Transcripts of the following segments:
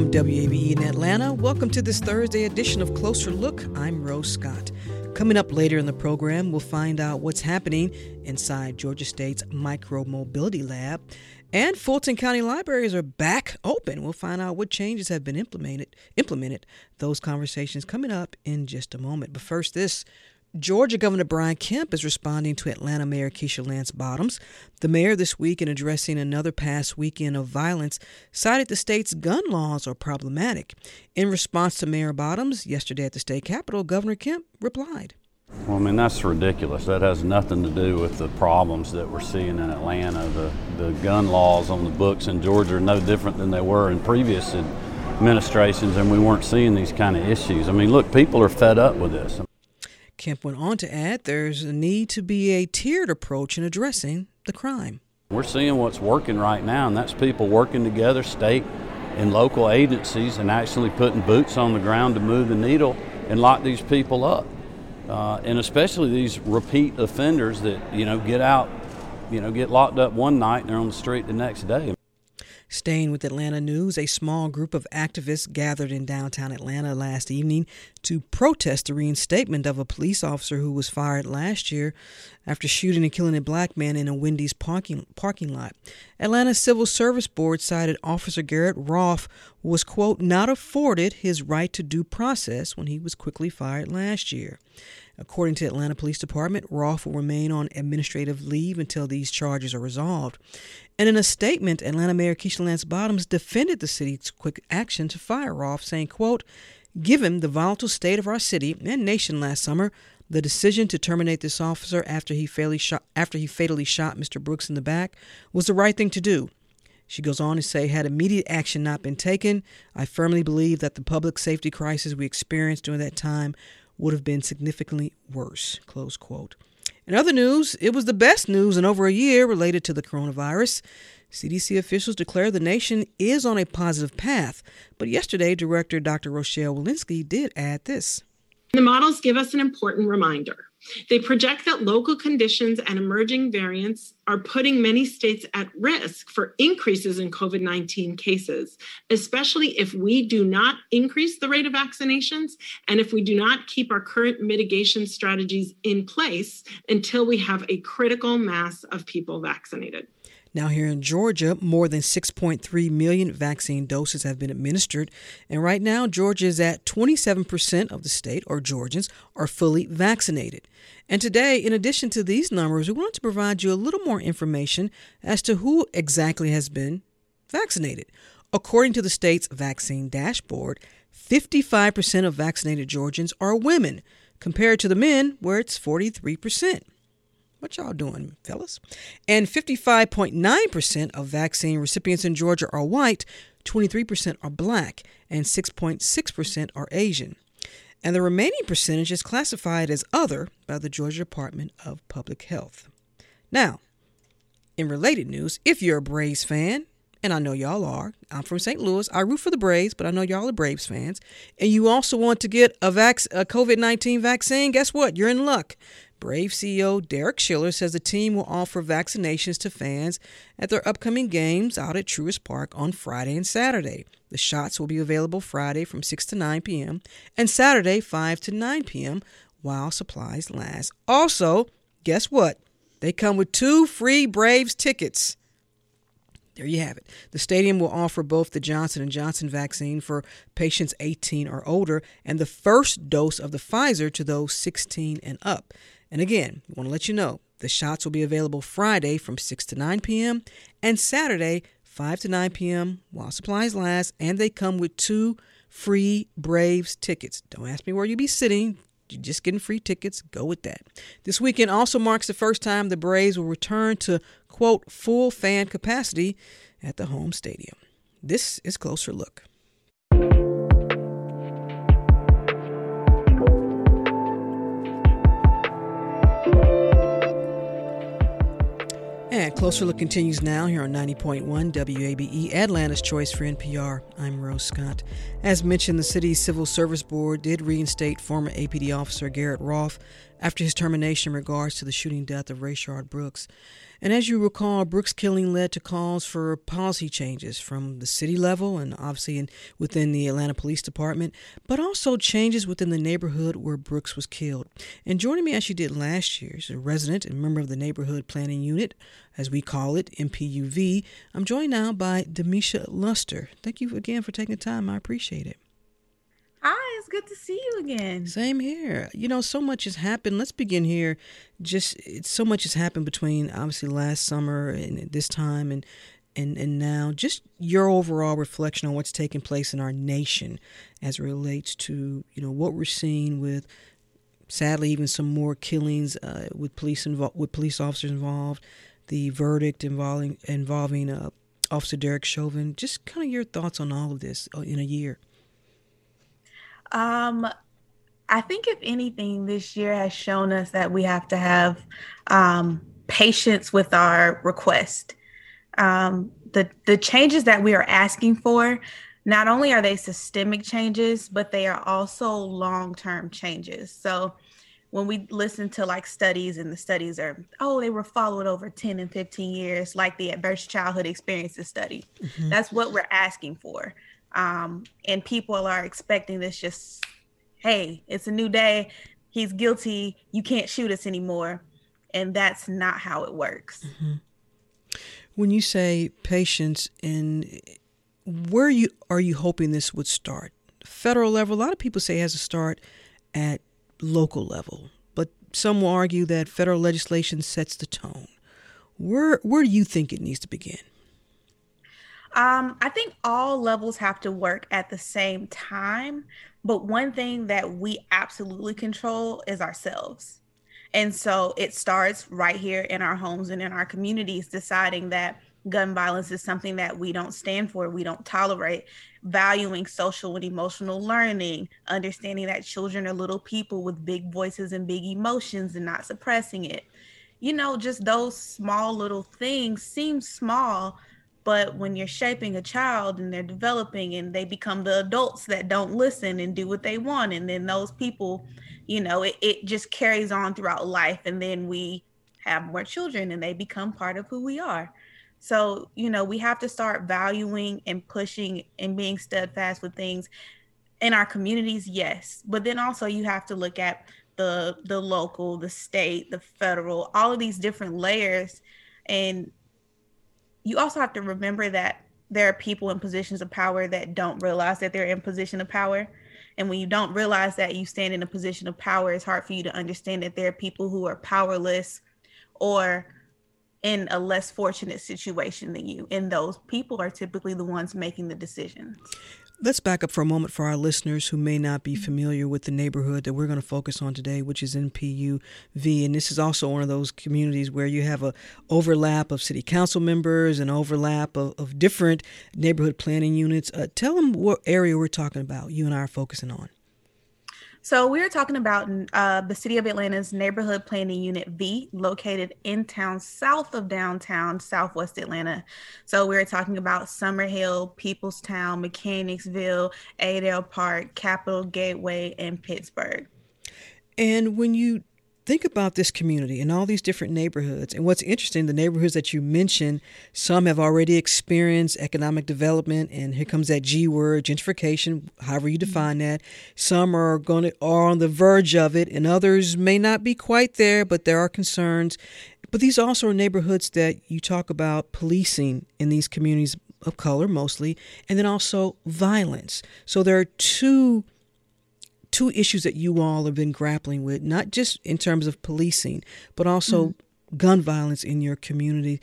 From WABE in Atlanta, welcome to this Thursday edition of Closer Look. I'm Rose Scott. Coming up later in the program, we'll find out what's happening inside Georgia State's Micromobility Lab. And Fulton County libraries are back open. We'll find out what changes have been implemented. Implemented. Those conversations coming up in just a moment. But first, this Georgia Governor Brian Kemp is responding to Atlanta Mayor Keisha Lance Bottoms. The mayor this week, in addressing another past weekend of violence, cited the state's gun laws are problematic. In response to Mayor Bottoms yesterday at the state capitol, Governor Kemp replied. Well, I mean, that's ridiculous. That has nothing to do with the problems that we're seeing in Atlanta. The, the gun laws on the books in Georgia are no different than they were in previous administrations, and we weren't seeing these kind of issues. I mean, look, people are fed up with this. Kemp went on to add there's a need to be a tiered approach in addressing the crime. We're seeing what's working right now, and that's people working together, state and local agencies, and actually putting boots on the ground to move the needle and lock these people up. Uh, and especially these repeat offenders that, you know, get out, you know, get locked up one night and they're on the street the next day. Staying with Atlanta news, a small group of activists gathered in downtown Atlanta last evening to protest the reinstatement of a police officer who was fired last year after shooting and killing a black man in a Wendy's parking, parking lot. Atlanta Civil Service Board cited Officer Garrett Rolfe was, quote, not afforded his right to due process when he was quickly fired last year. According to Atlanta Police Department, Rolfe will remain on administrative leave until these charges are resolved. And in a statement, Atlanta Mayor Keisha Lance Bottoms defended the city's quick action to fire Rolfe, saying, quote, Given the volatile state of our city and nation last summer, the decision to terminate this officer after he fatally shot, after he fatally shot Mr. Brooks in the back was the right thing to do. She goes on to say, had immediate action not been taken, I firmly believe that the public safety crisis we experienced during that time would have been significantly worse. Close quote. In other news, it was the best news in over a year related to the coronavirus. CDC officials declare the nation is on a positive path, but yesterday, Director Dr. Rochelle Walensky did add this. The models give us an important reminder. They project that local conditions and emerging variants are putting many states at risk for increases in COVID 19 cases, especially if we do not increase the rate of vaccinations and if we do not keep our current mitigation strategies in place until we have a critical mass of people vaccinated. Now, here in Georgia, more than 6.3 million vaccine doses have been administered. And right now, Georgia is at 27% of the state, or Georgians, are fully vaccinated. And today, in addition to these numbers, we want to provide you a little more information as to who exactly has been vaccinated. According to the state's vaccine dashboard, 55% of vaccinated Georgians are women, compared to the men, where it's 43%. What y'all doing, fellas? And 55.9% of vaccine recipients in Georgia are white, 23% are black, and 6.6% are Asian. And the remaining percentage is classified as other by the Georgia Department of Public Health. Now, in related news, if you're a Braves fan, and I know y'all are. I'm from St. Louis. I root for the Braves, but I know y'all are Braves fans. And you also want to get a, vac- a COVID 19 vaccine, guess what? You're in luck Brave CEO Derek Schiller says the team will offer vaccinations to fans at their upcoming games out at Truist Park on Friday and Saturday. The shots will be available Friday from 6 to 9 p.m. and Saturday 5 to 9 p.m. while supplies last. Also, guess what? They come with two free Braves tickets. There you have it. The stadium will offer both the Johnson & Johnson vaccine for patients 18 or older and the first dose of the Pfizer to those 16 and up. And again, we want to let you know the shots will be available Friday from 6 to 9 p.m. and Saturday 5 to 9 p.m. while supplies last, and they come with two free Braves tickets. Don't ask me where you'll be sitting. You're just getting free tickets. Go with that. This weekend also marks the first time the Braves will return to, quote, full fan capacity at the home stadium. This is Closer Look. And Closer Look continues now here on 90.1 WABE, Atlanta's Choice for NPR. I'm Rose Scott. As mentioned, the city's Civil Service Board did reinstate former APD officer Garrett Rolfe after his termination in regards to the shooting death of Rayshard Brooks. And as you recall, Brooks' killing led to calls for policy changes from the city level and obviously in, within the Atlanta Police Department, but also changes within the neighborhood where Brooks was killed. And joining me as she did last year is a resident and member of the Neighborhood Planning Unit, as we call it, NPUV. I'm joined now by Demisha Luster. Thank you again for taking the time. I appreciate it. Hi, it's good to see you again. Same here. You know, so much has happened. Let's begin here. Just so much has happened between obviously last summer and this time and and and now. Just your overall reflection on what's taking place in our nation as it relates to you know what we're seeing with sadly even some more killings uh, with police involved with police officers involved. The verdict involving involving uh, Officer Derek Chauvin. Just kind of your thoughts on all of this uh, in a year. Um, I think if anything, this year has shown us that we have to have um, patience with our request. Um, the the changes that we are asking for, not only are they systemic changes, but they are also long term changes. So when we listen to like studies and the studies are oh they were followed over 10 and 15 years like the adverse childhood experiences study mm-hmm. that's what we're asking for um, and people are expecting this just, hey, it's a new day. He's guilty. You can't shoot us anymore. And that's not how it works. Mm-hmm. When you say patience, and where you are you hoping this would start? Federal level. A lot of people say it has to start at local level, but some will argue that federal legislation sets the tone. Where where do you think it needs to begin? Um, I think all levels have to work at the same time. But one thing that we absolutely control is ourselves. And so it starts right here in our homes and in our communities, deciding that gun violence is something that we don't stand for, we don't tolerate, valuing social and emotional learning, understanding that children are little people with big voices and big emotions and not suppressing it. You know, just those small little things seem small, but when you're shaping a child and they're developing and they become the adults that don't listen and do what they want, and then those people, you know, it, it just carries on throughout life. And then we have more children and they become part of who we are. So, you know, we have to start valuing and pushing and being steadfast with things in our communities, yes. But then also you have to look at the the local, the state, the federal, all of these different layers and you also have to remember that there are people in positions of power that don't realize that they're in position of power. And when you don't realize that you stand in a position of power, it's hard for you to understand that there are people who are powerless or in a less fortunate situation than you. And those people are typically the ones making the decisions. Let's back up for a moment for our listeners who may not be familiar with the neighborhood that we're going to focus on today, which is NPUV. And this is also one of those communities where you have a overlap of city council members and overlap of, of different neighborhood planning units. Uh, tell them what area we're talking about. You and I are focusing on. So we're talking about uh, the City of Atlanta's Neighborhood Planning Unit V, located in town south of downtown, Southwest Atlanta. So we're talking about Summerhill, Peoplestown, Mechanicsville, Adair Park, Capitol Gateway, and Pittsburgh. And when you think about this community and all these different neighborhoods. And what's interesting, the neighborhoods that you mentioned, some have already experienced economic development, and here comes that G word, gentrification, however you define mm-hmm. that. Some are going to are on the verge of it, and others may not be quite there, but there are concerns. But these also are neighborhoods that you talk about policing in these communities of color mostly, and then also violence. So there are two two issues that you all have been grappling with, not just in terms of policing, but also mm-hmm. gun violence in your community.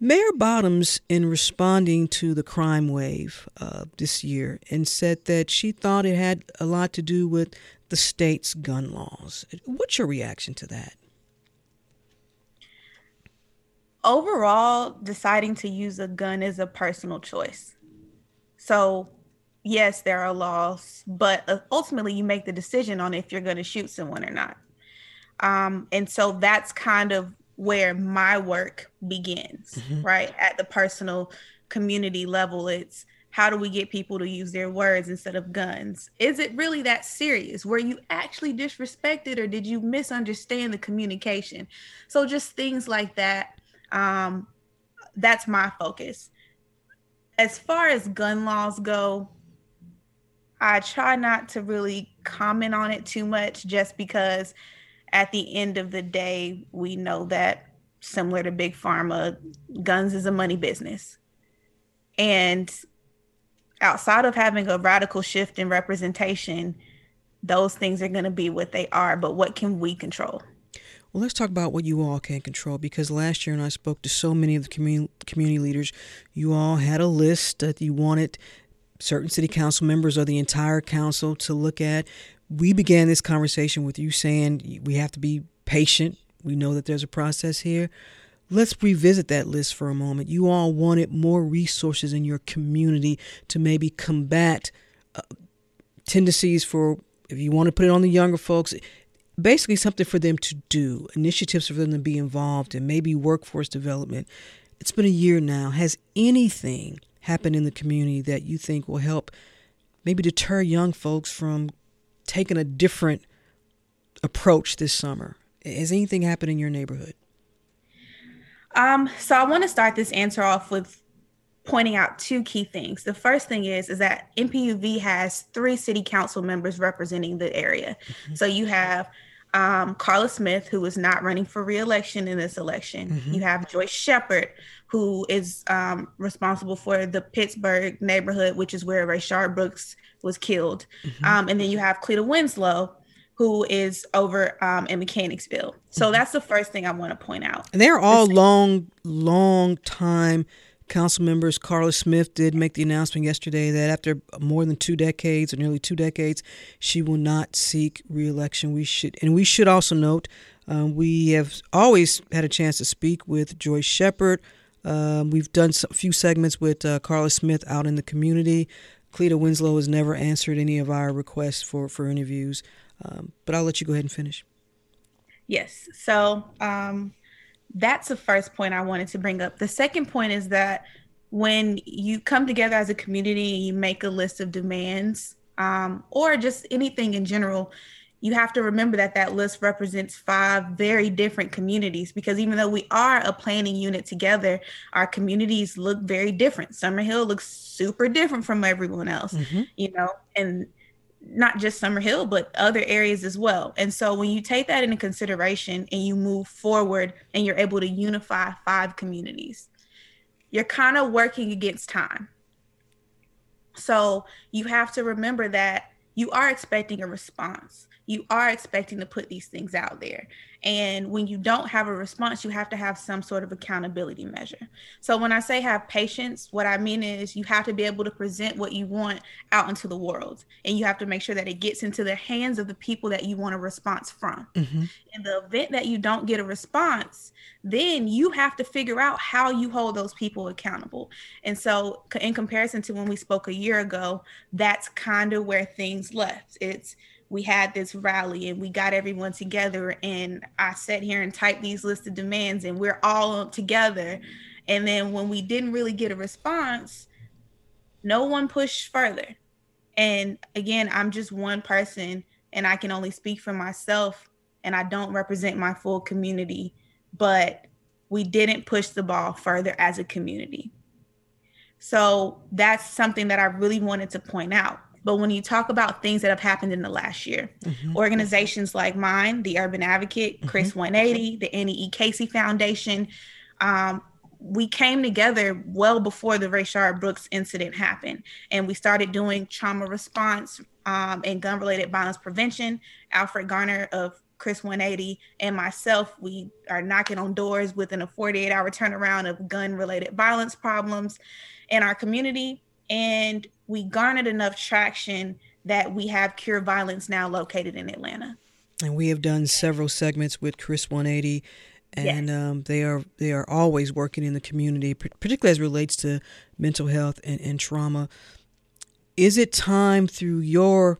Mayor Bottoms, in responding to the crime wave uh, this year, and said that she thought it had a lot to do with the state's gun laws. What's your reaction to that? overall, deciding to use a gun is a personal choice. So, yes, there are laws, but uh, ultimately, you make the decision on if you're going to shoot someone or not. Um, and so that's kind of where my work begins, mm-hmm. right? At the personal community level, it's how do we get people to use their words instead of guns? Is it really that serious? Were you actually disrespected or did you misunderstand the communication? So, just things like that um, that's my focus. As far as gun laws go, I try not to really comment on it too much just because at the end of the day, we know that similar to Big Pharma, guns is a money business. And outside of having a radical shift in representation, those things are going to be what they are. But what can we control? Well, let's talk about what you all can control because last year, when I spoke to so many of the community leaders, you all had a list that you wanted certain city council members or the entire council to look at. We began this conversation with you saying we have to be patient. We know that there's a process here. Let's revisit that list for a moment. You all wanted more resources in your community to maybe combat uh, tendencies for, if you want to put it on the younger folks, basically something for them to do, initiatives for them to be involved in, maybe workforce development. It's been a year now. Has anything happened in the community that you think will help maybe deter young folks from taking a different approach this summer? Has anything happened in your neighborhood? Um, so I want to start this answer off with pointing out two key things. The first thing is is that NPUV has three city council members representing the area. Mm-hmm. So you have um, Carla Smith, who is not running for reelection in this election. Mm-hmm. You have Joyce Shepard, who is um, responsible for the Pittsburgh neighborhood, which is where Rayshard Brooks was killed. Mm-hmm. Um, and then you have Cleta Winslow, who is over um, in Mechanicsville. So mm-hmm. that's the first thing I want to point out. And they're all long, long time council members. Carla Smith did make the announcement yesterday that after more than two decades or nearly two decades, she will not seek reelection. We should, and we should also note, um, we have always had a chance to speak with Joyce Shepard. Um, we've done a few segments with uh, Carla Smith out in the community. Cleta Winslow has never answered any of our requests for, for interviews, um, but I'll let you go ahead and finish. Yes. So, um, that's the first point I wanted to bring up. The second point is that when you come together as a community and you make a list of demands um, or just anything in general, you have to remember that that list represents five very different communities because even though we are a planning unit together, our communities look very different. Summerhill looks super different from everyone else, mm-hmm. you know, and not just Summerhill, but other areas as well. And so when you take that into consideration and you move forward and you're able to unify five communities, you're kind of working against time. So you have to remember that you are expecting a response you are expecting to put these things out there. And when you don't have a response, you have to have some sort of accountability measure. So when I say have patience, what I mean is you have to be able to present what you want out into the world. And you have to make sure that it gets into the hands of the people that you want a response from. Mm-hmm. In the event that you don't get a response, then you have to figure out how you hold those people accountable. And so, in comparison to when we spoke a year ago, that's kind of where things left. It's we had this rally and we got everyone together and I sat here and typed these list of demands and we're all together. And then when we didn't really get a response, no one pushed further. And again, I'm just one person and I can only speak for myself and I don't represent my full community, but we didn't push the ball further as a community. So that's something that I really wanted to point out. But when you talk about things that have happened in the last year, mm-hmm. organizations like mine, the Urban Advocate, mm-hmm. Chris 180, the Annie E. Casey Foundation, um, we came together well before the Rayshard Brooks incident happened. And we started doing trauma response um, and gun related violence prevention. Alfred Garner of Chris 180 and myself, we are knocking on doors within a 48 hour turnaround of gun related violence problems in our community. And we garnered enough traction that we have Cure Violence now located in Atlanta. And we have done several segments with Chris 180 and yes. um, they are they are always working in the community, particularly as relates to mental health and, and trauma. Is it time through your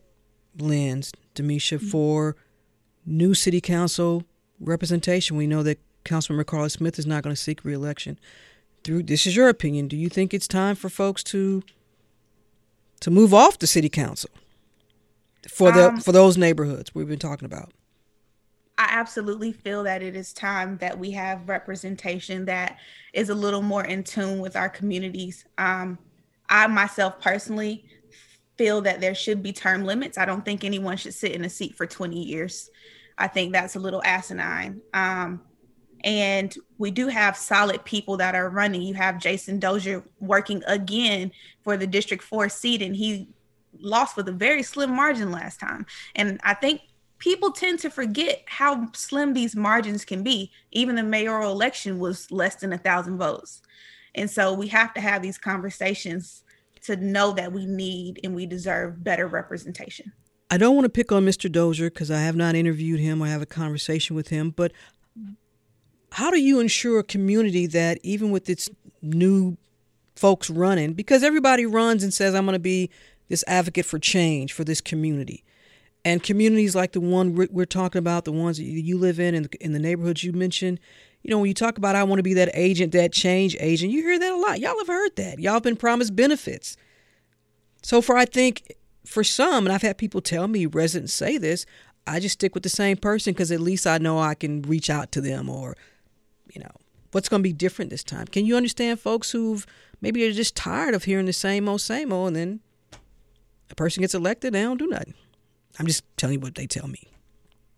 lens, Demisha, mm-hmm. for new city council representation? We know that Councilman Carla Smith is not going to seek reelection through this is your opinion. Do you think it's time for folks to to move off the city council for the um, for those neighborhoods we've been talking about? I absolutely feel that it is time that we have representation that is a little more in tune with our communities. Um, I myself personally feel that there should be term limits. I don't think anyone should sit in a seat for 20 years. I think that's a little asinine. Um, and we do have solid people that are running. You have Jason Dozier working again for the District 4 seat, and he lost with a very slim margin last time. And I think people tend to forget how slim these margins can be. Even the mayoral election was less than a thousand votes. And so we have to have these conversations to know that we need and we deserve better representation. I don't want to pick on Mr. Dozier because I have not interviewed him or have a conversation with him, but how do you ensure a community that even with its new folks running, because everybody runs and says, I'm going to be this advocate for change for this community. And communities like the one we're talking about, the ones that you live in, and in the neighborhoods you mentioned, you know, when you talk about I want to be that agent, that change agent, you hear that a lot. Y'all have heard that. Y'all have been promised benefits. So for I think for some, and I've had people tell me, residents say this, I just stick with the same person because at least I know I can reach out to them or you know, what's going to be different this time? Can you understand folks who've maybe are just tired of hearing the same old, same old, and then a person gets elected, they don't do nothing. I'm just telling you what they tell me.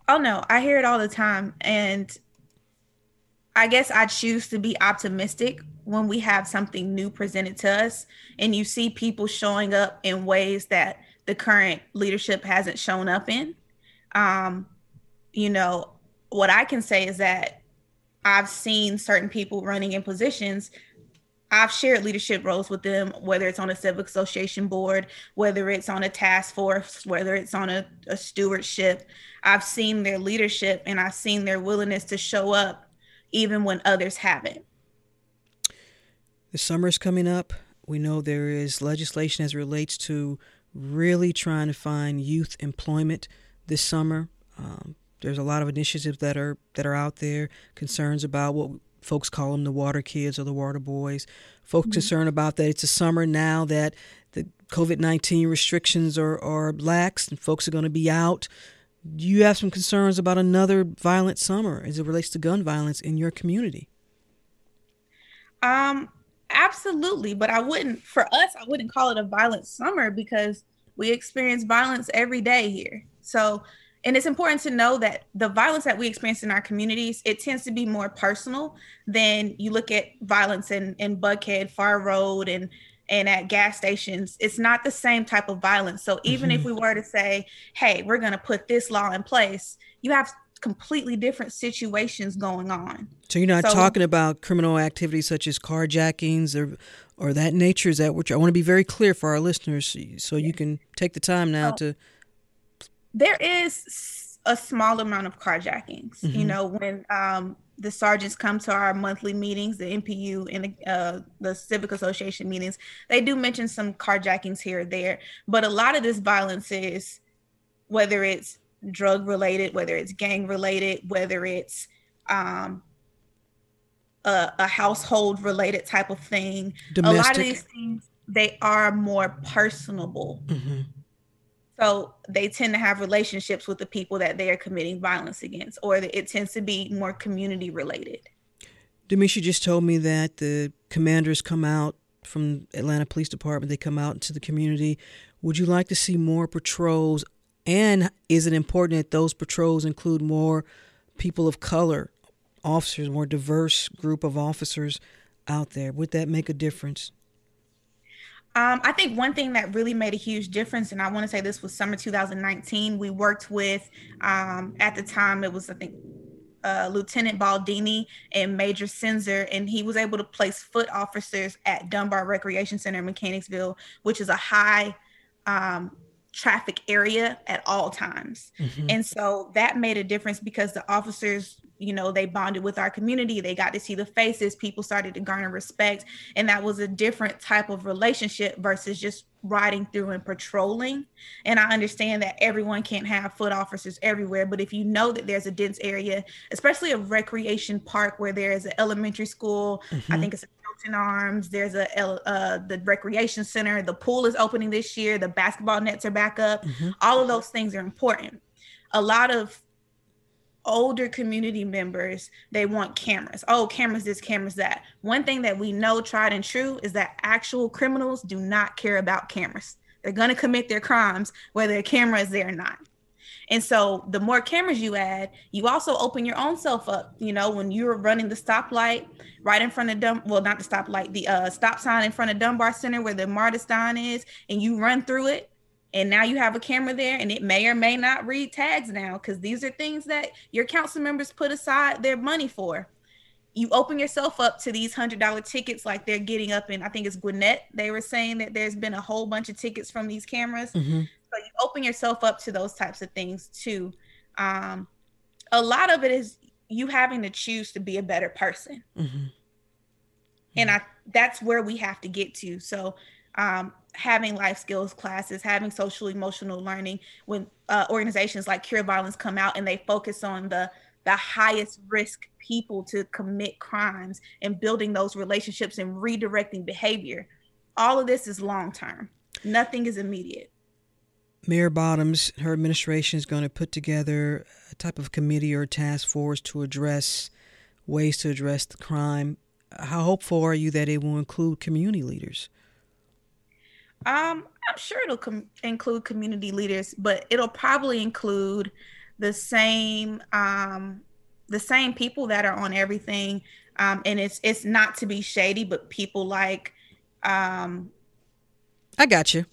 Oh no, I hear it all the time, and I guess I choose to be optimistic when we have something new presented to us, and you see people showing up in ways that the current leadership hasn't shown up in. Um, you know, what I can say is that I've seen certain people running in positions. I've shared leadership roles with them, whether it's on a civic association board, whether it's on a task force, whether it's on a, a stewardship. I've seen their leadership and I've seen their willingness to show up even when others haven't. The summer is coming up. We know there is legislation as relates to really trying to find youth employment this summer. Um, there's a lot of initiatives that are that are out there, concerns about what folks call them the water kids or the water boys. Folks mm-hmm. concerned about that it's a summer now that the COVID 19 restrictions are, are lax and folks are going to be out. Do you have some concerns about another violent summer as it relates to gun violence in your community? Um, absolutely. But I wouldn't, for us, I wouldn't call it a violent summer because we experience violence every day here. So and it's important to know that the violence that we experience in our communities it tends to be more personal than you look at violence in in buckhead far road and and at gas stations. It's not the same type of violence. So even mm-hmm. if we were to say hey we're going to put this law in place you have completely different situations going on. So you're not so, talking about criminal activities such as carjackings or or that nature? Is that which i want to be very clear for our listeners so you can take the time now to there is a small amount of carjackings. Mm-hmm. You know, when um, the sergeants come to our monthly meetings, the NPU and the, uh, the Civic Association meetings, they do mention some carjackings here or there. But a lot of this violence is whether it's drug related, whether it's gang related, whether it's um, a, a, household related type of thing. Domestic. A lot of these things, they are more personable. Mm-hmm So they tend to have relationships with the people that they are committing violence against, or it tends to be more community related. Demisha just told me that the commanders come out from Atlanta Police Department, they come out into the community. Would you like to see more patrols? And is it important that those patrols include more people of color, officers, more diverse group of officers out there? Would that make a difference? Um, I think one thing that really made a huge difference, and I want to say this was summer 2019, we worked with, um, at the time, it was, I think, uh, Lieutenant Baldini and Major Sinzer, and he was able to place foot officers at Dunbar Recreation Center in Mechanicsville, which is a high um, traffic area at all times. Mm-hmm. And so that made a difference because the officers you know they bonded with our community they got to see the faces people started to garner respect and that was a different type of relationship versus just riding through and patrolling and i understand that everyone can't have foot officers everywhere but if you know that there's a dense area especially a recreation park where there is an elementary school mm-hmm. i think it's a Hilton Arms. There's a uh, the recreation center. The pool is opening this year. The basketball nets are back up. Mm-hmm. All of those things are important. A lot of older community members they want cameras. Oh cameras this cameras that. One thing that we know tried and true is that actual criminals do not care about cameras. They're going to commit their crimes whether a camera is there or not. And so the more cameras you add you also open your own self up. You know when you're running the stoplight right in front of dumb well not the stoplight the uh, stop sign in front of dunbar center where the martyr stein is and you run through it and now you have a camera there and it may or may not read tags now because these are things that your council members put aside their money for. You open yourself up to these hundred dollar tickets like they're getting up in i think it's gwinnett they were saying that there's been a whole bunch of tickets from these cameras. Mm-hmm. so you open yourself up to those types of things too. Um, a lot of it is you having to choose to be a better person. Mm-hmm. and i that's where we have to get to. So um, having life skills classes, having social emotional learning when uh, organizations like Cure Violence come out and they focus on the the highest risk people to commit crimes and building those relationships and redirecting behavior. All of this is long term. Nothing is immediate. Mayor Bottoms, her administration is going to put together a type of committee or task force to address ways to address the crime. How hopeful are you that it will include community leaders? Um, I'm sure it'll com- include community leaders, but it'll probably include the same um, the same people that are on everything. Um, and it's it's not to be shady, but people like um, I got you.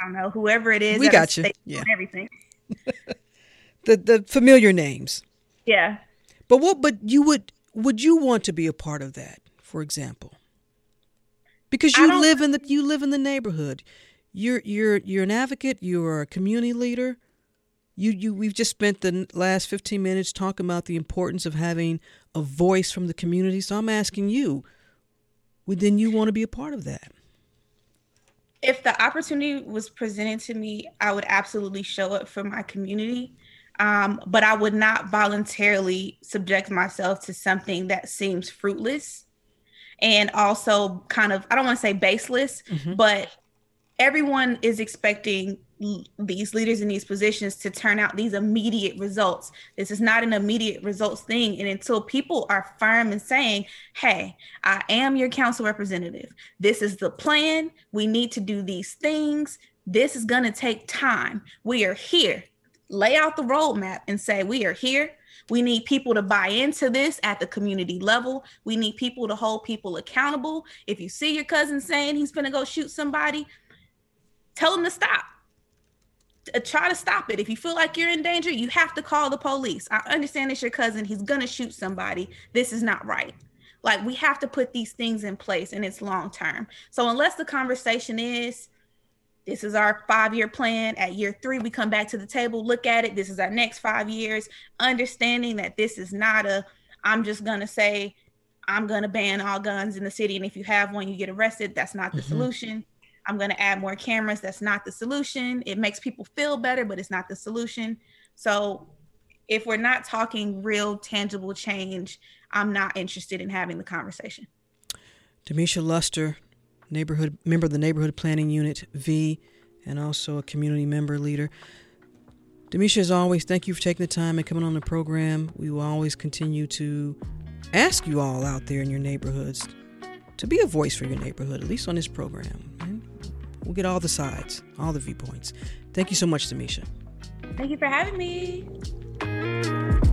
I don't know whoever it is. We got you. Yeah. Everything. the the familiar names. Yeah. But what? But you would would you want to be a part of that? For example because you live in the you live in the neighborhood. You're you're you're an advocate. You're a community leader. You you we've just spent the last fifteen minutes talking about the importance of having a voice from the community. So I'm asking you, would then you want to be a part of that? If the opportunity was presented to me, I would absolutely show up for my community. Um, but I would not voluntarily subject myself to something that seems fruitless and also kind of I don't want to say baseless, mm-hmm. but everyone is expecting these leaders in these positions to turn out these immediate results. This is not an immediate results thing. And until people are firm and saying, hey, I am your council representative, this is the plan, we need to do these things, this is going to take time. We are here. Lay out the roadmap and say, we are here. We need people to buy into this at the community level. We need people to hold people accountable. If you see your cousin saying he's going to go shoot somebody, tell him to stop. Uh, try to stop it. If you feel like you're in danger, you have to call the police. I understand it's your cousin. He's going to shoot somebody. This is not right. Like we have to put these things in place and it's long term. So unless the conversation is this is our five year plan. At year three, we come back to the table, look at it. This is our next five years, understanding that this is not a, I'm just going to say, I'm going to ban all guns in the city. And if you have one, you get arrested. That's not the mm-hmm. solution. I'm going to add more cameras. That's not the solution. It makes people feel better, but it's not the solution. So if we're not talking real tangible change, I'm not interested in having the conversation. Demisha Luster, neighborhood member of the neighborhood planning unit V and also a community member leader. Demisha, as always, thank you for taking the time and coming on the program. We will always continue to ask you all out there in your neighborhoods to be a voice for your neighborhood, at least on this program. And we'll get all the sides, all the viewpoints. Thank you so much, Demisha. Thank you for having me.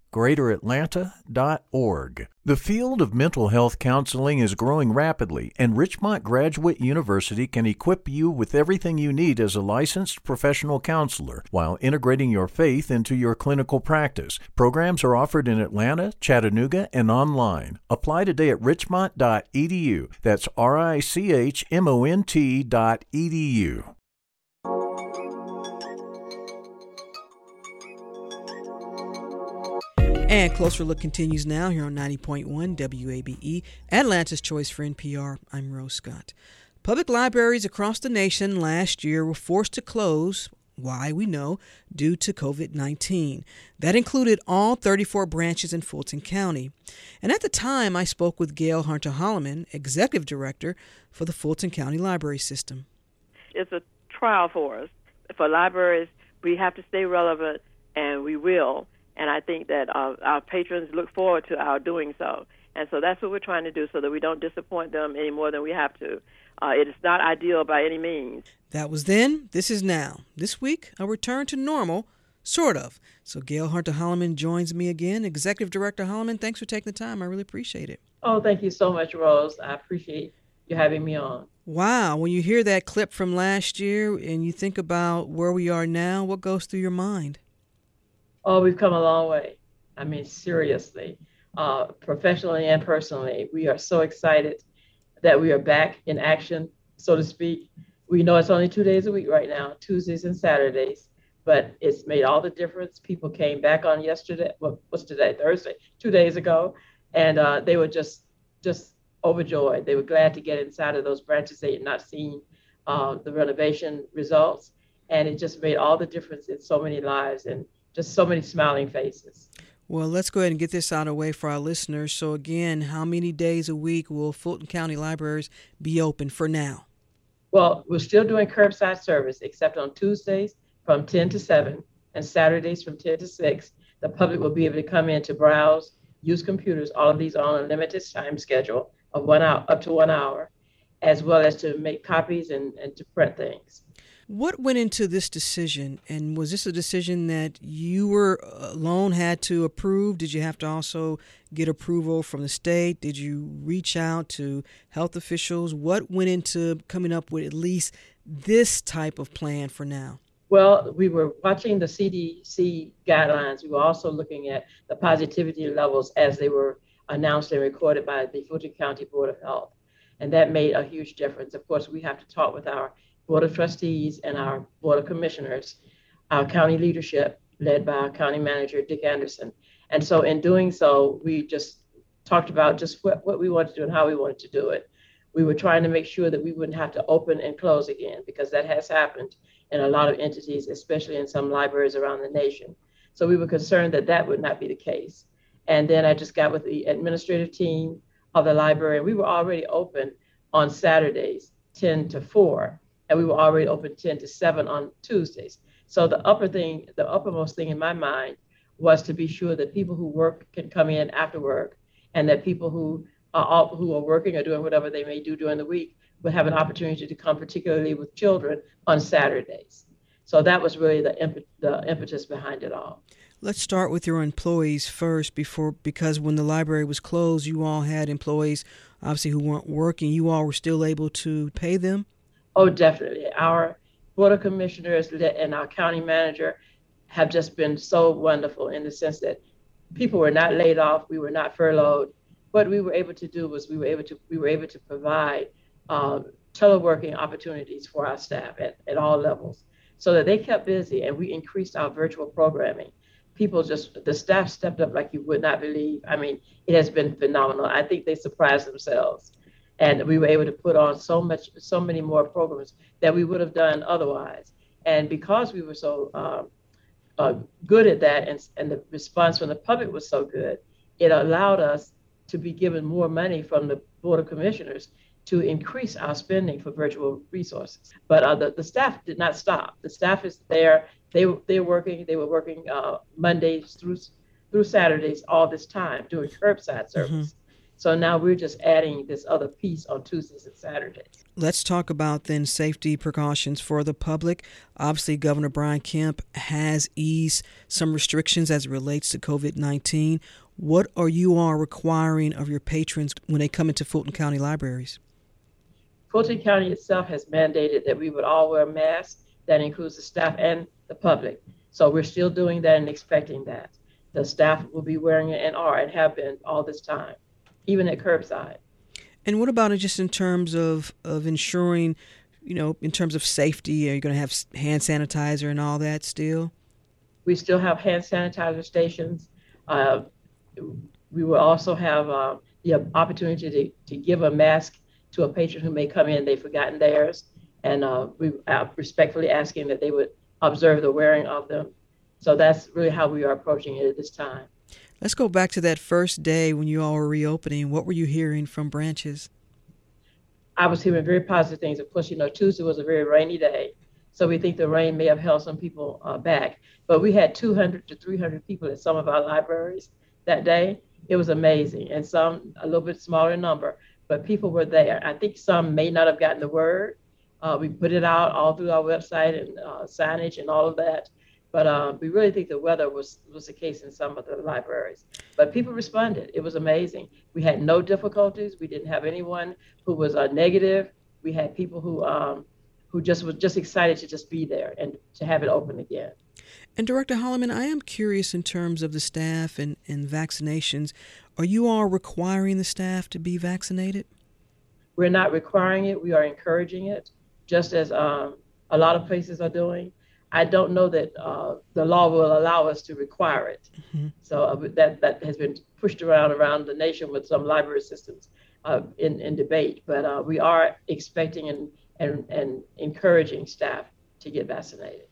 greateratlanta.org. The field of mental health counseling is growing rapidly, and Richmont Graduate University can equip you with everything you need as a licensed professional counselor while integrating your faith into your clinical practice. Programs are offered in Atlanta, Chattanooga, and online. Apply today at richmont.edu. That's R I C H M O N T.edu. And Closer Look continues now here on 90.1 WABE, Atlanta's Choice for NPR. I'm Rose Scott. Public libraries across the nation last year were forced to close. Why, we know, due to COVID 19. That included all 34 branches in Fulton County. And at the time, I spoke with Gail Hunter Holloman, Executive Director for the Fulton County Library System. It's a trial for us. For libraries, we have to stay relevant, and we will and I think that uh, our patrons look forward to our doing so. And so that's what we're trying to do so that we don't disappoint them any more than we have to. Uh, it is not ideal by any means. That was then. This is now. This week, a return to normal, sort of. So Gail Hunter Holloman joins me again. Executive Director Holloman, thanks for taking the time. I really appreciate it. Oh, thank you so much, Rose. I appreciate you having me on. Wow. When you hear that clip from last year and you think about where we are now, what goes through your mind? Oh, we've come a long way. I mean, seriously, uh, professionally and personally, we are so excited that we are back in action, so to speak. We know it's only two days a week right now, Tuesdays and Saturdays, but it's made all the difference. People came back on yesterday. Well, what's today? Thursday, two days ago, and uh, they were just just overjoyed. They were glad to get inside of those branches they had not seen uh, the renovation results, and it just made all the difference in so many lives. And just so many smiling faces. Well, let's go ahead and get this out of the way for our listeners. So, again, how many days a week will Fulton County libraries be open for now? Well, we're still doing curbside service, except on Tuesdays from 10 to 7 and Saturdays from 10 to 6. The public will be able to come in to browse, use computers. All of these are on a limited time schedule of one hour, up to one hour, as well as to make copies and, and to print things. What went into this decision, and was this a decision that you were uh, alone had to approve? Did you have to also get approval from the state? Did you reach out to health officials? What went into coming up with at least this type of plan for now? Well, we were watching the CDC guidelines. We were also looking at the positivity levels as they were announced and recorded by the Fulton County Board of Health. And that made a huge difference. Of course, we have to talk with our Board of Trustees and our Board of Commissioners, our county leadership, led by our county manager, Dick Anderson. And so, in doing so, we just talked about just what, what we wanted to do and how we wanted to do it. We were trying to make sure that we wouldn't have to open and close again because that has happened in a lot of entities, especially in some libraries around the nation. So we were concerned that that would not be the case. And then I just got with the administrative team of the library. We were already open on Saturdays, 10 to 4 and we were already open 10 to 7 on Tuesdays. So the upper thing, the uppermost thing in my mind was to be sure that people who work can come in after work and that people who are, who are working or doing whatever they may do during the week would have an opportunity to come, particularly with children, on Saturdays. So that was really the, imp- the impetus behind it all. Let's start with your employees first, before because when the library was closed, you all had employees obviously who weren't working. You all were still able to pay them. Oh, definitely. Our Board of Commissioners and our county manager have just been so wonderful in the sense that people were not laid off, we were not furloughed. What we were able to do was we were able to we were able to provide um, teleworking opportunities for our staff at, at all levels so that they kept busy and we increased our virtual programming. people just the staff stepped up like you would not believe. I mean, it has been phenomenal. I think they surprised themselves, and we were able to put on so much, so many more programs that we would have done otherwise. And because we were so um, uh, good at that, and and the response from the public was so good, it allowed us to be given more money from the board of commissioners to increase our spending for virtual resources. But uh, the, the staff did not stop. The staff is there. They they're working. They were working uh, Mondays through through Saturdays all this time doing curbside service. Mm-hmm. So now we're just adding this other piece on Tuesdays and Saturdays. Let's talk about then safety precautions for the public. Obviously, Governor Brian Kemp has eased some restrictions as it relates to COVID 19. What are you all requiring of your patrons when they come into Fulton County libraries? Fulton County itself has mandated that we would all wear masks. That includes the staff and the public. So we're still doing that and expecting that. The staff will be wearing it and are and have been all this time, even at curbside. And what about it just in terms of, of ensuring, you know, in terms of safety? Are you going to have hand sanitizer and all that still? We still have hand sanitizer stations. Uh, we will also have uh, the opportunity to, to give a mask to a patron who may come in, they've forgotten theirs. And uh, we are respectfully asking that they would observe the wearing of them. So that's really how we are approaching it at this time. Let's go back to that first day when you all were reopening. What were you hearing from branches? I was hearing very positive things. Of course, you know, Tuesday was a very rainy day. So we think the rain may have held some people uh, back. But we had 200 to 300 people at some of our libraries that day. It was amazing. And some a little bit smaller number, but people were there. I think some may not have gotten the word. Uh, we put it out all through our website and uh, signage and all of that. But uh, we really think the weather was, was the case in some of the libraries. But people responded. It was amazing. We had no difficulties. We didn't have anyone who was uh, negative. We had people who um, who just was just excited to just be there and to have it open again. And Director Holloman, I am curious in terms of the staff and, and vaccinations. Are you all requiring the staff to be vaccinated? We're not requiring it. We are encouraging it, just as um, a lot of places are doing. I don't know that uh, the law will allow us to require it. Mm-hmm. So uh, that that has been pushed around around the nation with some library systems uh, in in debate. But uh, we are expecting and, and and encouraging staff to get vaccinated.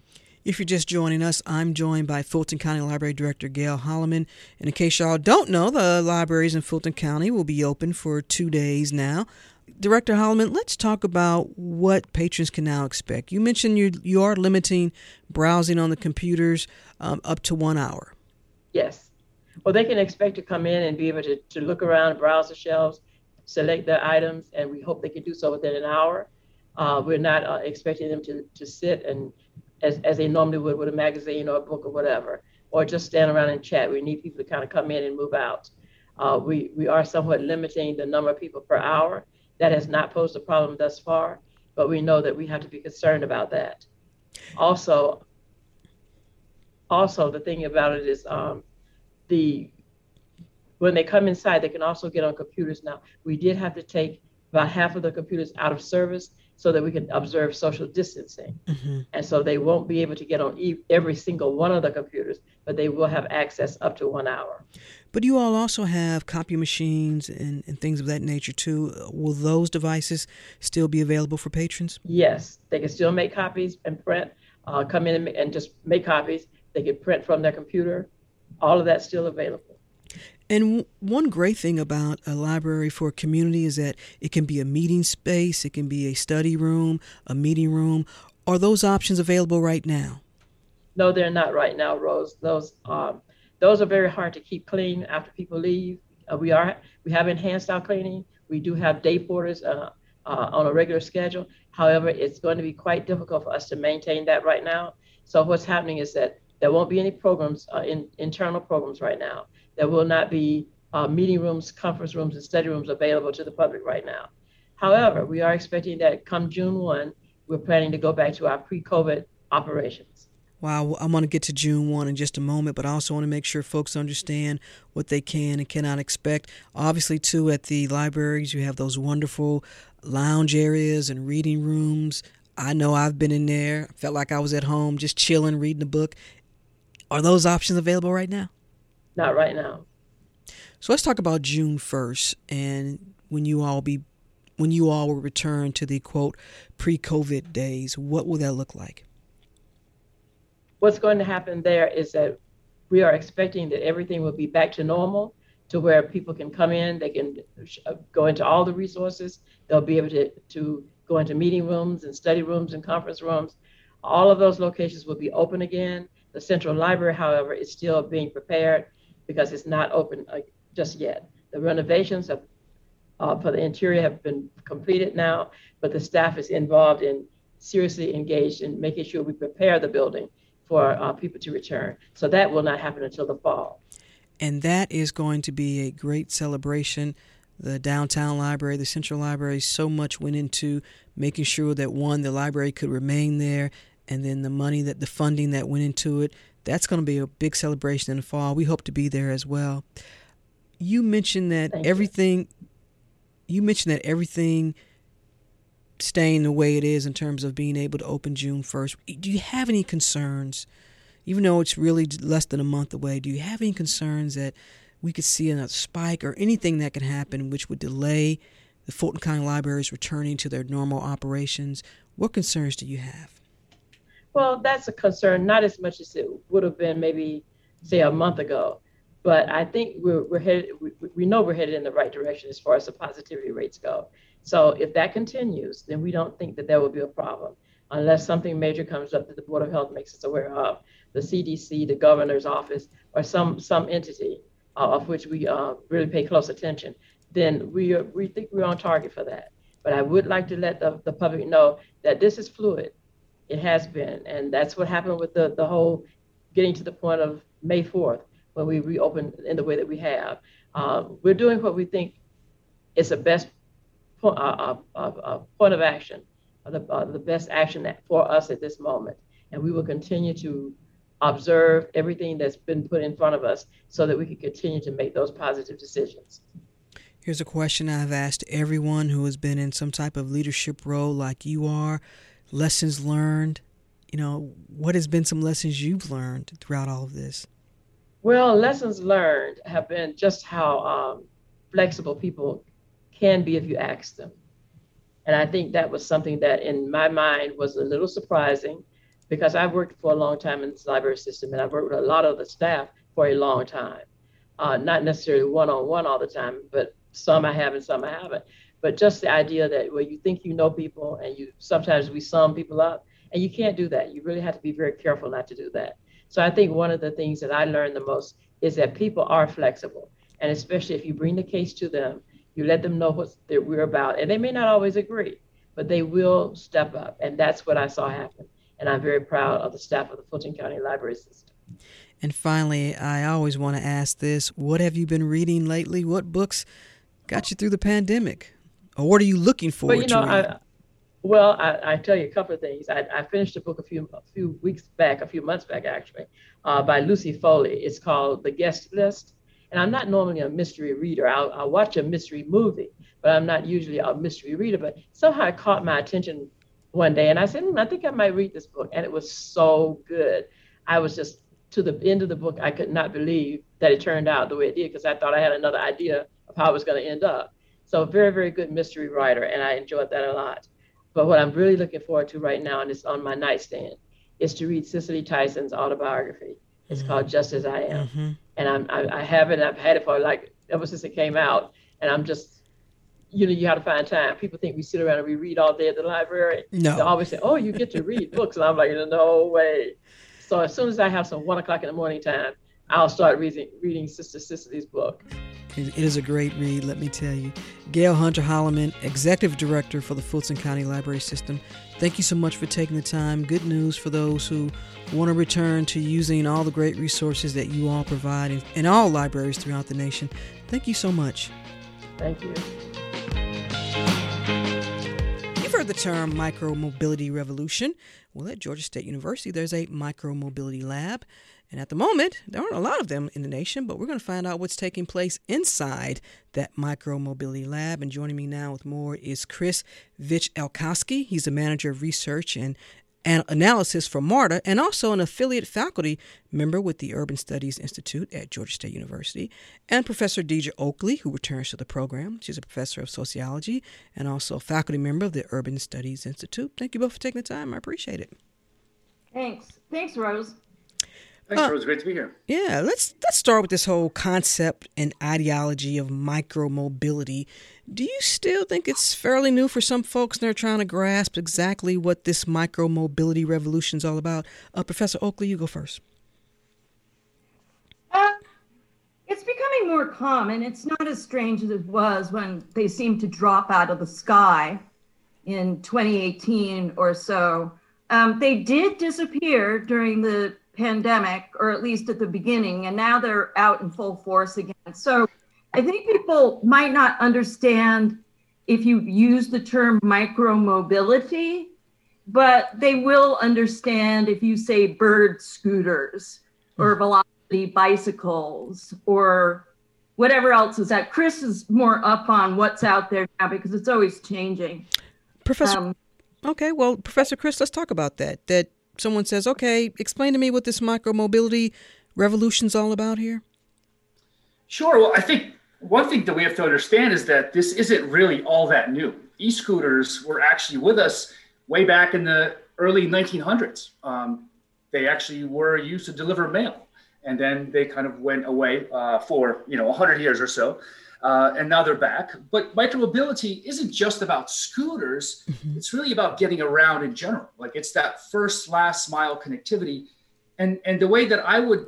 If you're just joining us, I'm joined by Fulton County Library Director Gail Holloman. And in case y'all don't know, the libraries in Fulton County will be open for two days now. Director Holloman, let's talk about what patrons can now expect. You mentioned you you are limiting browsing on the computers um, up to one hour. Yes. Well, they can expect to come in and be able to, to look around, browse the shelves, select their items, and we hope they can do so within an hour. Uh, we're not uh, expecting them to, to sit and as, as they normally would with a magazine or a book or whatever, or just stand around and chat. We need people to kind of come in and move out. Uh, we, we are somewhat limiting the number of people per hour. That has not posed a problem thus far, but we know that we have to be concerned about that. Also, also the thing about it is um, the when they come inside, they can also get on computers now. We did have to take about half of the computers out of service so that we can observe social distancing. Mm-hmm. And so they won't be able to get on e- every single one of the computers, but they will have access up to one hour. But you all also have copy machines and, and things of that nature too. Will those devices still be available for patrons? Yes, they can still make copies and print, uh, come in and, and just make copies. They can print from their computer. All of that's still available. And one great thing about a library for a community is that it can be a meeting space, it can be a study room, a meeting room. Are those options available right now? No, they're not right now, Rose. Those um, those are very hard to keep clean after people leave. Uh, we are we have enhanced our cleaning. We do have day porters uh, uh, on a regular schedule. However, it's going to be quite difficult for us to maintain that right now. So what's happening is that there won't be any programs, uh, in, internal programs right now. There will not be uh, meeting rooms, conference rooms, and study rooms available to the public right now. However, we are expecting that come June 1, we're planning to go back to our pre COVID operations. Wow, I'm going to get to June 1 in just a moment, but I also want to make sure folks understand what they can and cannot expect. Obviously, too, at the libraries, you have those wonderful lounge areas and reading rooms. I know I've been in there, felt like I was at home just chilling, reading a book Are those options available right now? Not right now. So let's talk about June 1st and when you all be when you all will return to the quote pre-COVID days. What will that look like? What's going to happen there is that we are expecting that everything will be back to normal to where people can come in, they can uh, go into all the resources, they'll be able to, to go into meeting rooms and study rooms and conference rooms. All of those locations will be open again. The central library, however, is still being prepared because it's not open just yet. The renovations have, uh, for the interior have been completed now, but the staff is involved in seriously engaged in making sure we prepare the building for uh, people to return. So that will not happen until the fall. And that is going to be a great celebration. The downtown library, the central library, so much went into making sure that one, the library could remain there, and then the money that the funding that went into it. That's going to be a big celebration in the fall. We hope to be there as well. You mentioned that Thank everything. You. you mentioned that everything staying the way it is in terms of being able to open June 1st. Do you have any concerns, even though it's really less than a month away? Do you have any concerns that we could see another spike or anything that could happen which would delay the Fulton County Libraries returning to their normal operations? What concerns do you have? Well, that's a concern, not as much as it would have been maybe, say, a month ago. But I think we're, we're headed, we, we know we're headed in the right direction as far as the positivity rates go. So if that continues, then we don't think that there will be a problem unless something major comes up that the Board of Health makes us aware of, the CDC, the governor's office, or some some entity uh, of which we uh, really pay close attention. Then we are, we think we're on target for that. But I would like to let the, the public know that this is fluid. It has been, and that's what happened with the the whole getting to the point of May 4th when we reopened in the way that we have. Uh, we're doing what we think is the best uh, uh, uh, point of action, the, uh, the best action for us at this moment. And we will continue to observe everything that's been put in front of us so that we can continue to make those positive decisions. Here's a question I've asked everyone who has been in some type of leadership role like you are. Lessons learned. You know, what has been some lessons you've learned throughout all of this? Well, lessons learned have been just how um, flexible people can be if you ask them. And I think that was something that in my mind was a little surprising because I've worked for a long time in this library system and I've worked with a lot of the staff for a long time. Uh, not necessarily one on one all the time, but some I have and some I haven't. But just the idea that where you think you know people and you sometimes we sum people up and you can't do that. You really have to be very careful not to do that. So I think one of the things that I learned the most is that people are flexible. And especially if you bring the case to them you let them know what we're about, and they may not always agree, but they will step up, and that's what I saw happen. And I'm very proud of the staff of the Fulton County Library System. And finally, I always want to ask this: What have you been reading lately? What books got you through the pandemic, or what are you looking for? Well, you know, I, well, I, I, tell you a couple of things. I, I, finished a book a few a few weeks back, a few months back actually, uh, by Lucy Foley. It's called The Guest List, and I'm not normally a mystery reader. I'll, I'll watch a mystery movie, but I'm not usually a mystery reader. But somehow it caught my attention one day, and I said, hmm, I think I might read this book. And it was so good. I was just to the end of the book, I could not believe that it turned out the way it did because I thought I had another idea of how it was going to end up. So, very, very good mystery writer, and I enjoyed that a lot. But what I'm really looking forward to right now, and it's on my nightstand, is to read Cicely Tyson's autobiography. It's mm-hmm. called Just as I Am. Mm-hmm and I'm, I, I have it. I've had it for like ever since it came out, and I'm just, you know, you have to find time. People think we sit around and we read all day at the library. No, they always say, "Oh, you get to read books," and I'm like, "No way." So as soon as I have some one o'clock in the morning time, I'll start reading reading Sister Cicely's book. It is a great read, let me tell you. Gail Hunter Holloman, Executive Director for the Fulton County Library System. Thank you so much for taking the time. Good news for those who want to return to using all the great resources that you all provide in, in all libraries throughout the nation. Thank you so much. Thank you. You've heard the term micromobility revolution. Well, at Georgia State University, there's a micromobility lab. And at the moment, there aren't a lot of them in the nation, but we're going to find out what's taking place inside that micro mobility lab. And joining me now with more is Chris Vichelkowski. He's the manager of research and an analysis for MARTA and also an affiliate faculty member with the Urban Studies Institute at Georgia State University, and Professor Deirdre Oakley, who returns to the program. She's a professor of sociology and also a faculty member of the Urban Studies Institute. Thank you both for taking the time. I appreciate it. Thanks. Thanks, Rose. Thanks, uh, Rose. Great to be here. Yeah, let's let's start with this whole concept and ideology of micromobility. Do you still think it's fairly new for some folks and they're trying to grasp exactly what this micromobility revolution is all about? Uh, Professor Oakley, you go first. Uh, it's becoming more common. It's not as strange as it was when they seemed to drop out of the sky in 2018 or so. Um, they did disappear during the pandemic, or at least at the beginning, and now they're out in full force again. So I think people might not understand if you use the term micro mobility, but they will understand if you say bird scooters or hmm. velocity bicycles or whatever else is that. Chris is more up on what's out there now because it's always changing. Professor. Um, okay, well, Professor Chris, let's talk about that. That someone says, okay, explain to me what this micromobility revolution's all about here? Sure. Well, I think one thing that we have to understand is that this isn't really all that new. E scooters were actually with us way back in the early 1900s. Um, they actually were used to deliver mail, and then they kind of went away uh, for you know 100 years or so uh, and now they're back. But micromobility isn't just about scooters; mm-hmm. it's really about getting around in general. Like it's that first last mile connectivity, and and the way that I would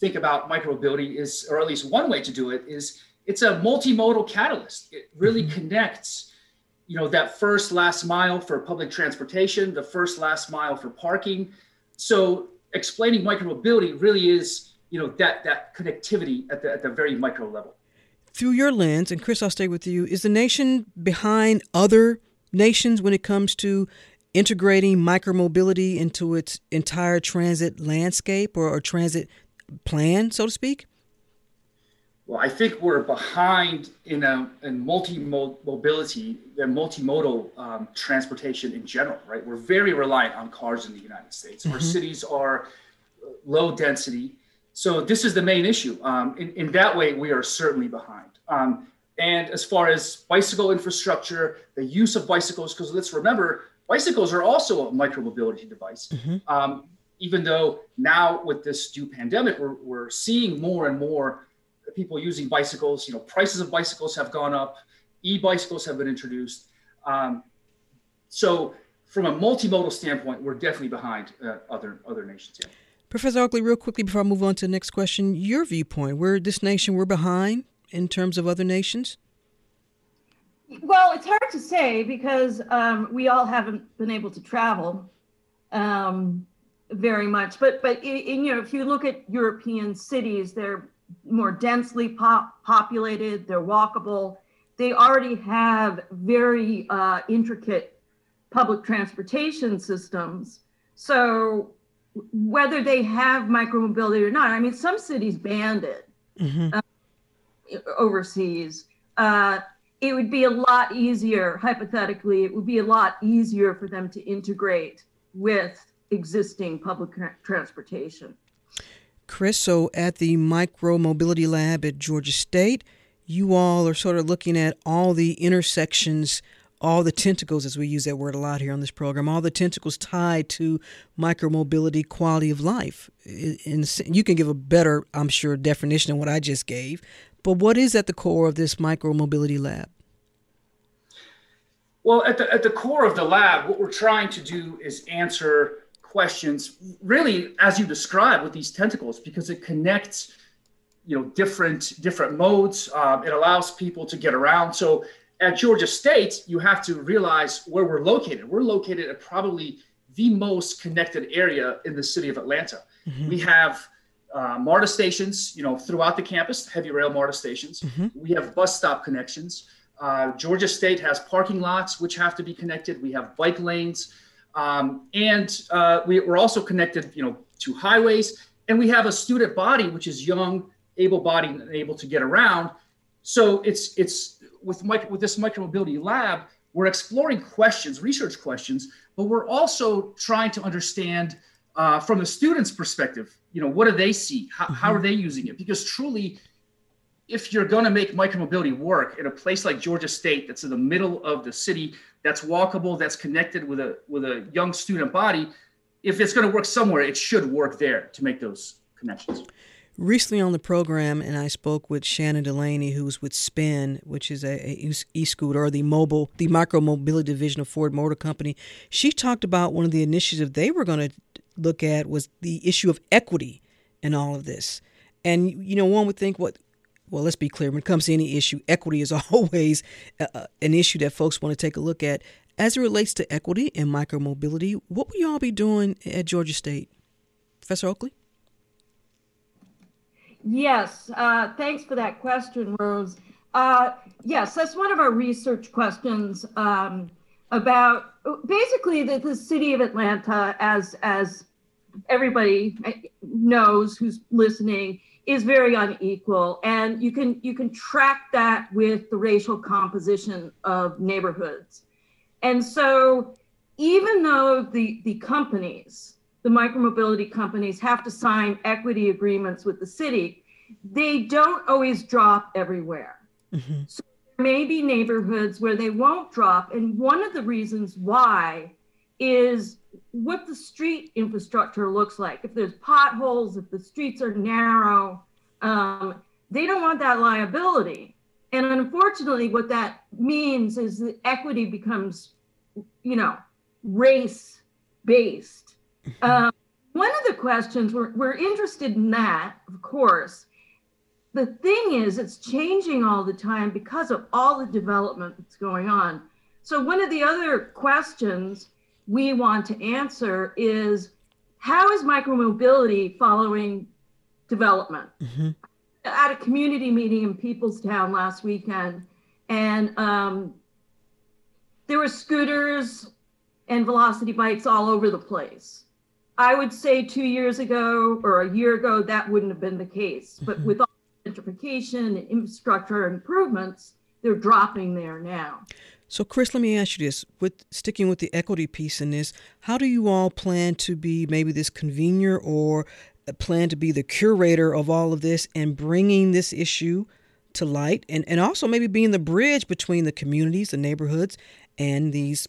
think about micromobility is, or at least one way to do it is, it's a multimodal catalyst. It really mm-hmm. connects, you know, that first last mile for public transportation, the first last mile for parking. So explaining micromobility really is, you know, that that connectivity at the at the very micro level through your lens, and Chris, I'll stay with you, is the nation behind other nations when it comes to integrating micromobility into its entire transit landscape or, or transit plan, so to speak? Well, I think we're behind in a in multi-mobility and multimodal um, transportation in general, right? We're very reliant on cars in the United States. Mm-hmm. Our cities are low density, so this is the main issue. Um, in, in that way, we are certainly behind. Um, and as far as bicycle infrastructure, the use of bicycles, because let's remember, bicycles are also a micromobility device. Mm-hmm. Um, even though now with this new pandemic, we're, we're seeing more and more people using bicycles. You know, prices of bicycles have gone up. E-bicycles have been introduced. Um, so from a multimodal standpoint, we're definitely behind uh, other other nations. Yeah. Professor Oakley, real quickly before I move on to the next question, your viewpoint, we're this nation, we're behind in terms of other nations? Well, it's hard to say because um, we all haven't been able to travel um, very much. But but in, in, you know, if you look at European cities, they're more densely pop- populated. They're walkable. They already have very uh, intricate public transportation systems. So whether they have micromobility or not. I mean, some cities banned it mm-hmm. uh, overseas. Uh, it would be a lot easier, hypothetically, it would be a lot easier for them to integrate with existing public transportation. Chris, so at the Micro Mobility Lab at Georgia State, you all are sort of looking at all the intersections all the tentacles, as we use that word a lot here on this program, all the tentacles tied to micromobility, quality of life. And you can give a better, I'm sure, definition than what I just gave. But what is at the core of this micromobility lab? Well, at the, at the core of the lab, what we're trying to do is answer questions, really, as you describe with these tentacles, because it connects you know different different modes um, it allows people to get around so at Georgia State, you have to realize where we're located. We're located at probably the most connected area in the city of Atlanta. Mm-hmm. We have uh, MARTA stations, you know, throughout the campus, heavy rail MARTA stations. Mm-hmm. We have bus stop connections. Uh, Georgia State has parking lots which have to be connected. We have bike lanes, um, and uh, we, are also connected, you know, to highways. And we have a student body which is young, able-bodied, and able to get around. So it's it's with, with this micromobility lab, we're exploring questions, research questions, but we're also trying to understand uh, from the student's perspective, you know, what do they see? How, mm-hmm. how are they using it? Because truly, if you're going to make micromobility work in a place like Georgia State, that's in the middle of the city, that's walkable, that's connected with a with a young student body, if it's going to work somewhere, it should work there to make those connections. Recently on the program, and I spoke with Shannon Delaney, who's with Spin, which is a, a e-scooter or the mobile, the micro mobility division of Ford Motor Company. She talked about one of the initiatives they were going to look at was the issue of equity in all of this. And you know, one would think, what well, let's be clear. When it comes to any issue, equity is always uh, an issue that folks want to take a look at. As it relates to equity and micromobility, what will y'all be doing at Georgia State? Professor Oakley? Yes, uh, thanks for that question, Rose. Uh, yes, that's one of our research questions um, about basically the, the city of Atlanta, as as everybody knows who's listening, is very unequal, and you can you can track that with the racial composition of neighborhoods, and so even though the the companies the micromobility companies have to sign equity agreements with the city, they don't always drop everywhere. Mm-hmm. So there may be neighborhoods where they won't drop. And one of the reasons why is what the street infrastructure looks like. If there's potholes, if the streets are narrow, um, they don't want that liability. And unfortunately, what that means is that equity becomes, you know, race based. Mm-hmm. Um, one of the questions we're, we're interested in that, of course. The thing is, it's changing all the time because of all the development that's going on. So, one of the other questions we want to answer is how is micromobility following development? Mm-hmm. At a community meeting in Peoplestown last weekend, and um, there were scooters and velocity bikes all over the place. I would say two years ago or a year ago, that wouldn't have been the case. But mm-hmm. with all gentrification and infrastructure improvements, they're dropping there now. So, Chris, let me ask you this: with sticking with the equity piece in this, how do you all plan to be maybe this convener or uh, plan to be the curator of all of this and bringing this issue to light, and and also maybe being the bridge between the communities, the neighborhoods, and these,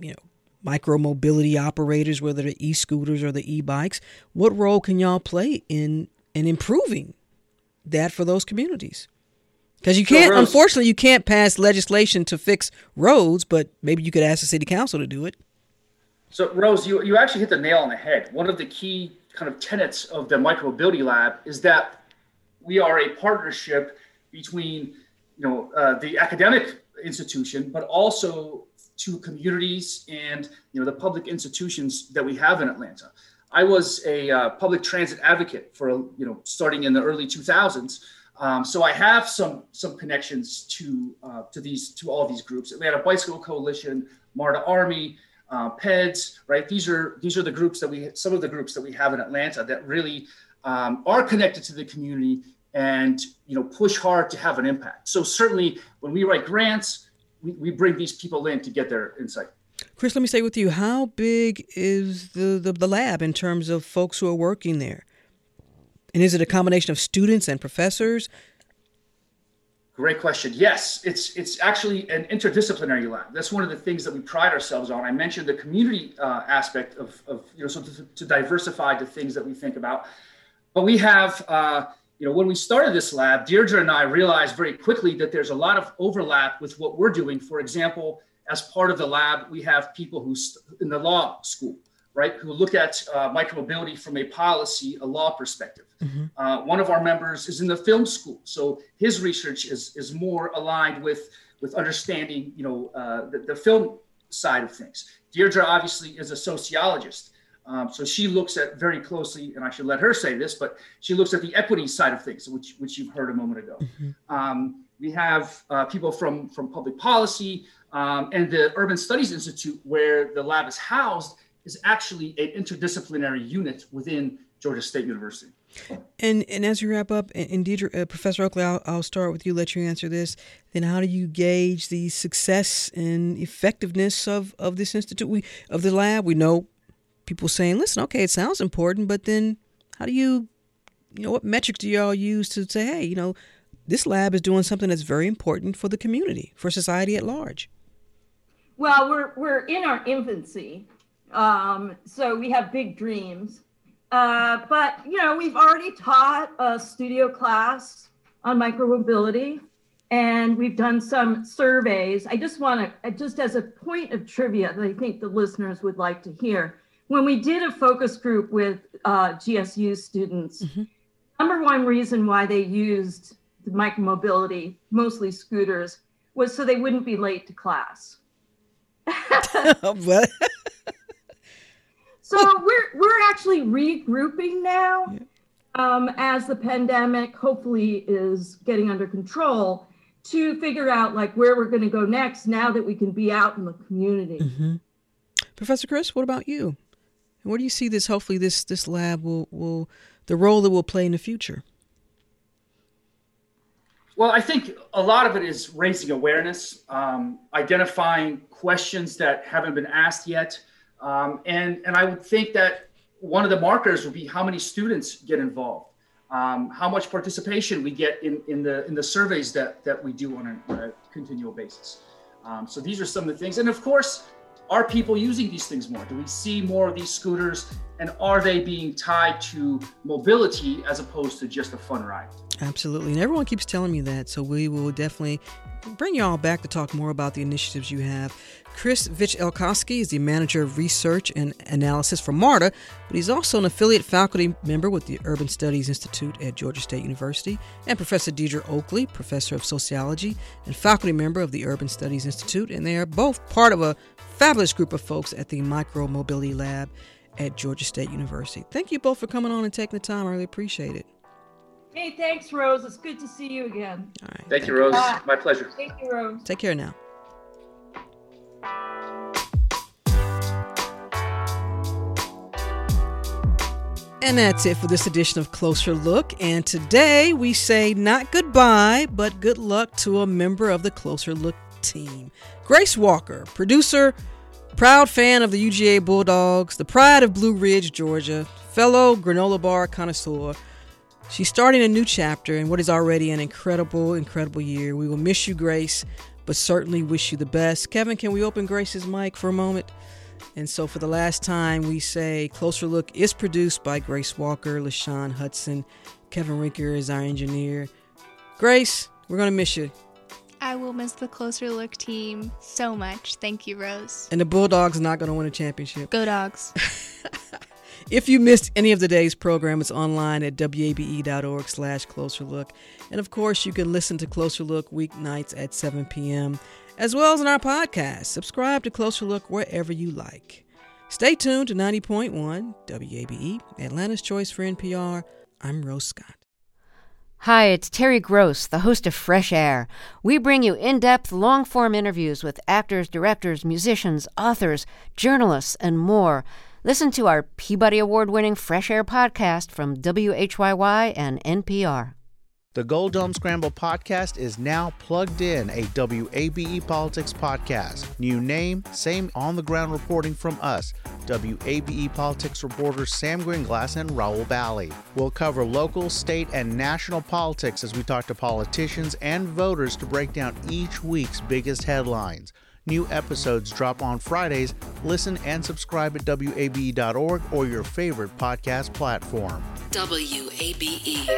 you know, micro mobility operators, whether they're e-scooters or the e-bikes? What role can y'all play in in improving that for those communities? Because you can't, so unfortunately, you can't pass legislation to fix roads, but maybe you could ask the city council to do it. So, Rose, you, you actually hit the nail on the head. One of the key kind of tenets of the micromobility lab is that we are a partnership between, you know, uh, the academic institution, but also to communities and you know the public institutions that we have in Atlanta. I was a uh, public transit advocate for you know starting in the early 2000s. Um, so I have some some connections to uh, to these to all these groups: Atlanta Bicycle Coalition, MARTA Army, uh, PEDS. Right? These are these are the groups that we some of the groups that we have in Atlanta that really um, are connected to the community and you know push hard to have an impact. So certainly when we write grants, we, we bring these people in to get their insight. Chris, let me say with you, how big is the, the, the lab in terms of folks who are working there? And is it a combination of students and professors? Great question. Yes, it's it's actually an interdisciplinary lab. That's one of the things that we pride ourselves on. I mentioned the community uh, aspect of, of you know so to, to, diversify the things that we think about, but we have uh, you know when we started this lab, Deirdre and I realized very quickly that there's a lot of overlap with what we're doing. For example, as part of the lab, we have people who st- in the law school, right, who look at uh, micromobility from a policy, a law perspective. Mm-hmm. Uh, one of our members is in the film school, so his research is is more aligned with with understanding, you know, uh, the, the, film side of things. Deirdre obviously is a sociologist, um, so she looks at very closely, and I should let her say this, but she looks at the equity side of things, which which you've heard a moment ago. Mm-hmm. Um, we have uh, people from from public policy, um, and the Urban Studies Institute, where the lab is housed, is actually an interdisciplinary unit within Georgia State University. And and as we wrap up, and, Deirdre, uh, Professor Oakley, I'll, I'll start with you. Let you answer this. Then, how do you gauge the success and effectiveness of of this institute? We of the lab. We know people saying, "Listen, okay, it sounds important," but then how do you, you know, what metrics do y'all use to say, "Hey, you know, this lab is doing something that's very important for the community, for society at large"? Well, we're we're in our infancy, um, so we have big dreams. Uh, but you know, we've already taught a studio class on micromobility, and we've done some surveys. I just want to, just as a point of trivia that I think the listeners would like to hear, when we did a focus group with uh, GSU students, mm-hmm. number one reason why they used the micromobility, mostly scooters, was so they wouldn't be late to class. what? so we're we're actually regrouping now yeah. um, as the pandemic hopefully is getting under control to figure out like where we're going to go next now that we can be out in the community. Mm-hmm. Professor Chris, what about you? And where do you see this? Hopefully, this this lab will will the role it will play in the future. Well, I think a lot of it is raising awareness, um, identifying questions that haven't been asked yet. Um, and, and I would think that one of the markers would be how many students get involved, um, how much participation we get in, in, the, in the surveys that, that we do on a, a continual basis. Um, so these are some of the things. And of course, are people using these things more? Do we see more of these scooters? And are they being tied to mobility as opposed to just a fun ride? Absolutely. And everyone keeps telling me that. So we will definitely bring y'all back to talk more about the initiatives you have. Chris Vichelkowski is the manager of research and analysis for MARTA, but he's also an affiliate faculty member with the Urban Studies Institute at Georgia State University, and Professor Deirdre Oakley, professor of sociology and faculty member of the Urban Studies Institute, and they are both part of a fabulous group of folks at the Micro Mobility Lab at Georgia State University. Thank you both for coming on and taking the time. I really appreciate it. Hey, thanks, Rose. It's good to see you again. All right. Thank, thank you, Rose. Bye. My pleasure. Thank you, Rose. Take care now. And that's it for this edition of Closer Look. And today we say not goodbye, but good luck to a member of the Closer Look team. Grace Walker, producer, proud fan of the UGA Bulldogs, the pride of Blue Ridge, Georgia, fellow granola bar connoisseur. She's starting a new chapter in what is already an incredible, incredible year. We will miss you, Grace, but certainly wish you the best. Kevin, can we open Grace's mic for a moment? And so, for the last time, we say Closer Look is produced by Grace Walker, LaShawn Hudson. Kevin Rinker is our engineer. Grace, we're going to miss you. I will miss the Closer Look team so much. Thank you, Rose. And the Bulldogs are not going to win a championship. Go, Dogs. if you missed any of today's program, it's online at wabe.org slash closer look. And of course, you can listen to Closer Look weeknights at 7 p.m as well as in our podcast. Subscribe to Closer Look wherever you like. Stay tuned to 90.1 WABE, Atlanta's Choice for NPR. I'm Rose Scott. Hi, it's Terry Gross, the host of Fresh Air. We bring you in depth, long form interviews with actors, directors, musicians, authors, journalists, and more. Listen to our Peabody Award winning Fresh Air podcast from WHYY and NPR. The Gold Dome Scramble podcast is now plugged in, a WABE Politics podcast. New name, same on the ground reporting from us, WABE Politics reporters Sam Greenglass and Rahul Bali. We'll cover local, state, and national politics as we talk to politicians and voters to break down each week's biggest headlines. New episodes drop on Fridays. Listen and subscribe at WABE.org or your favorite podcast platform. WABE.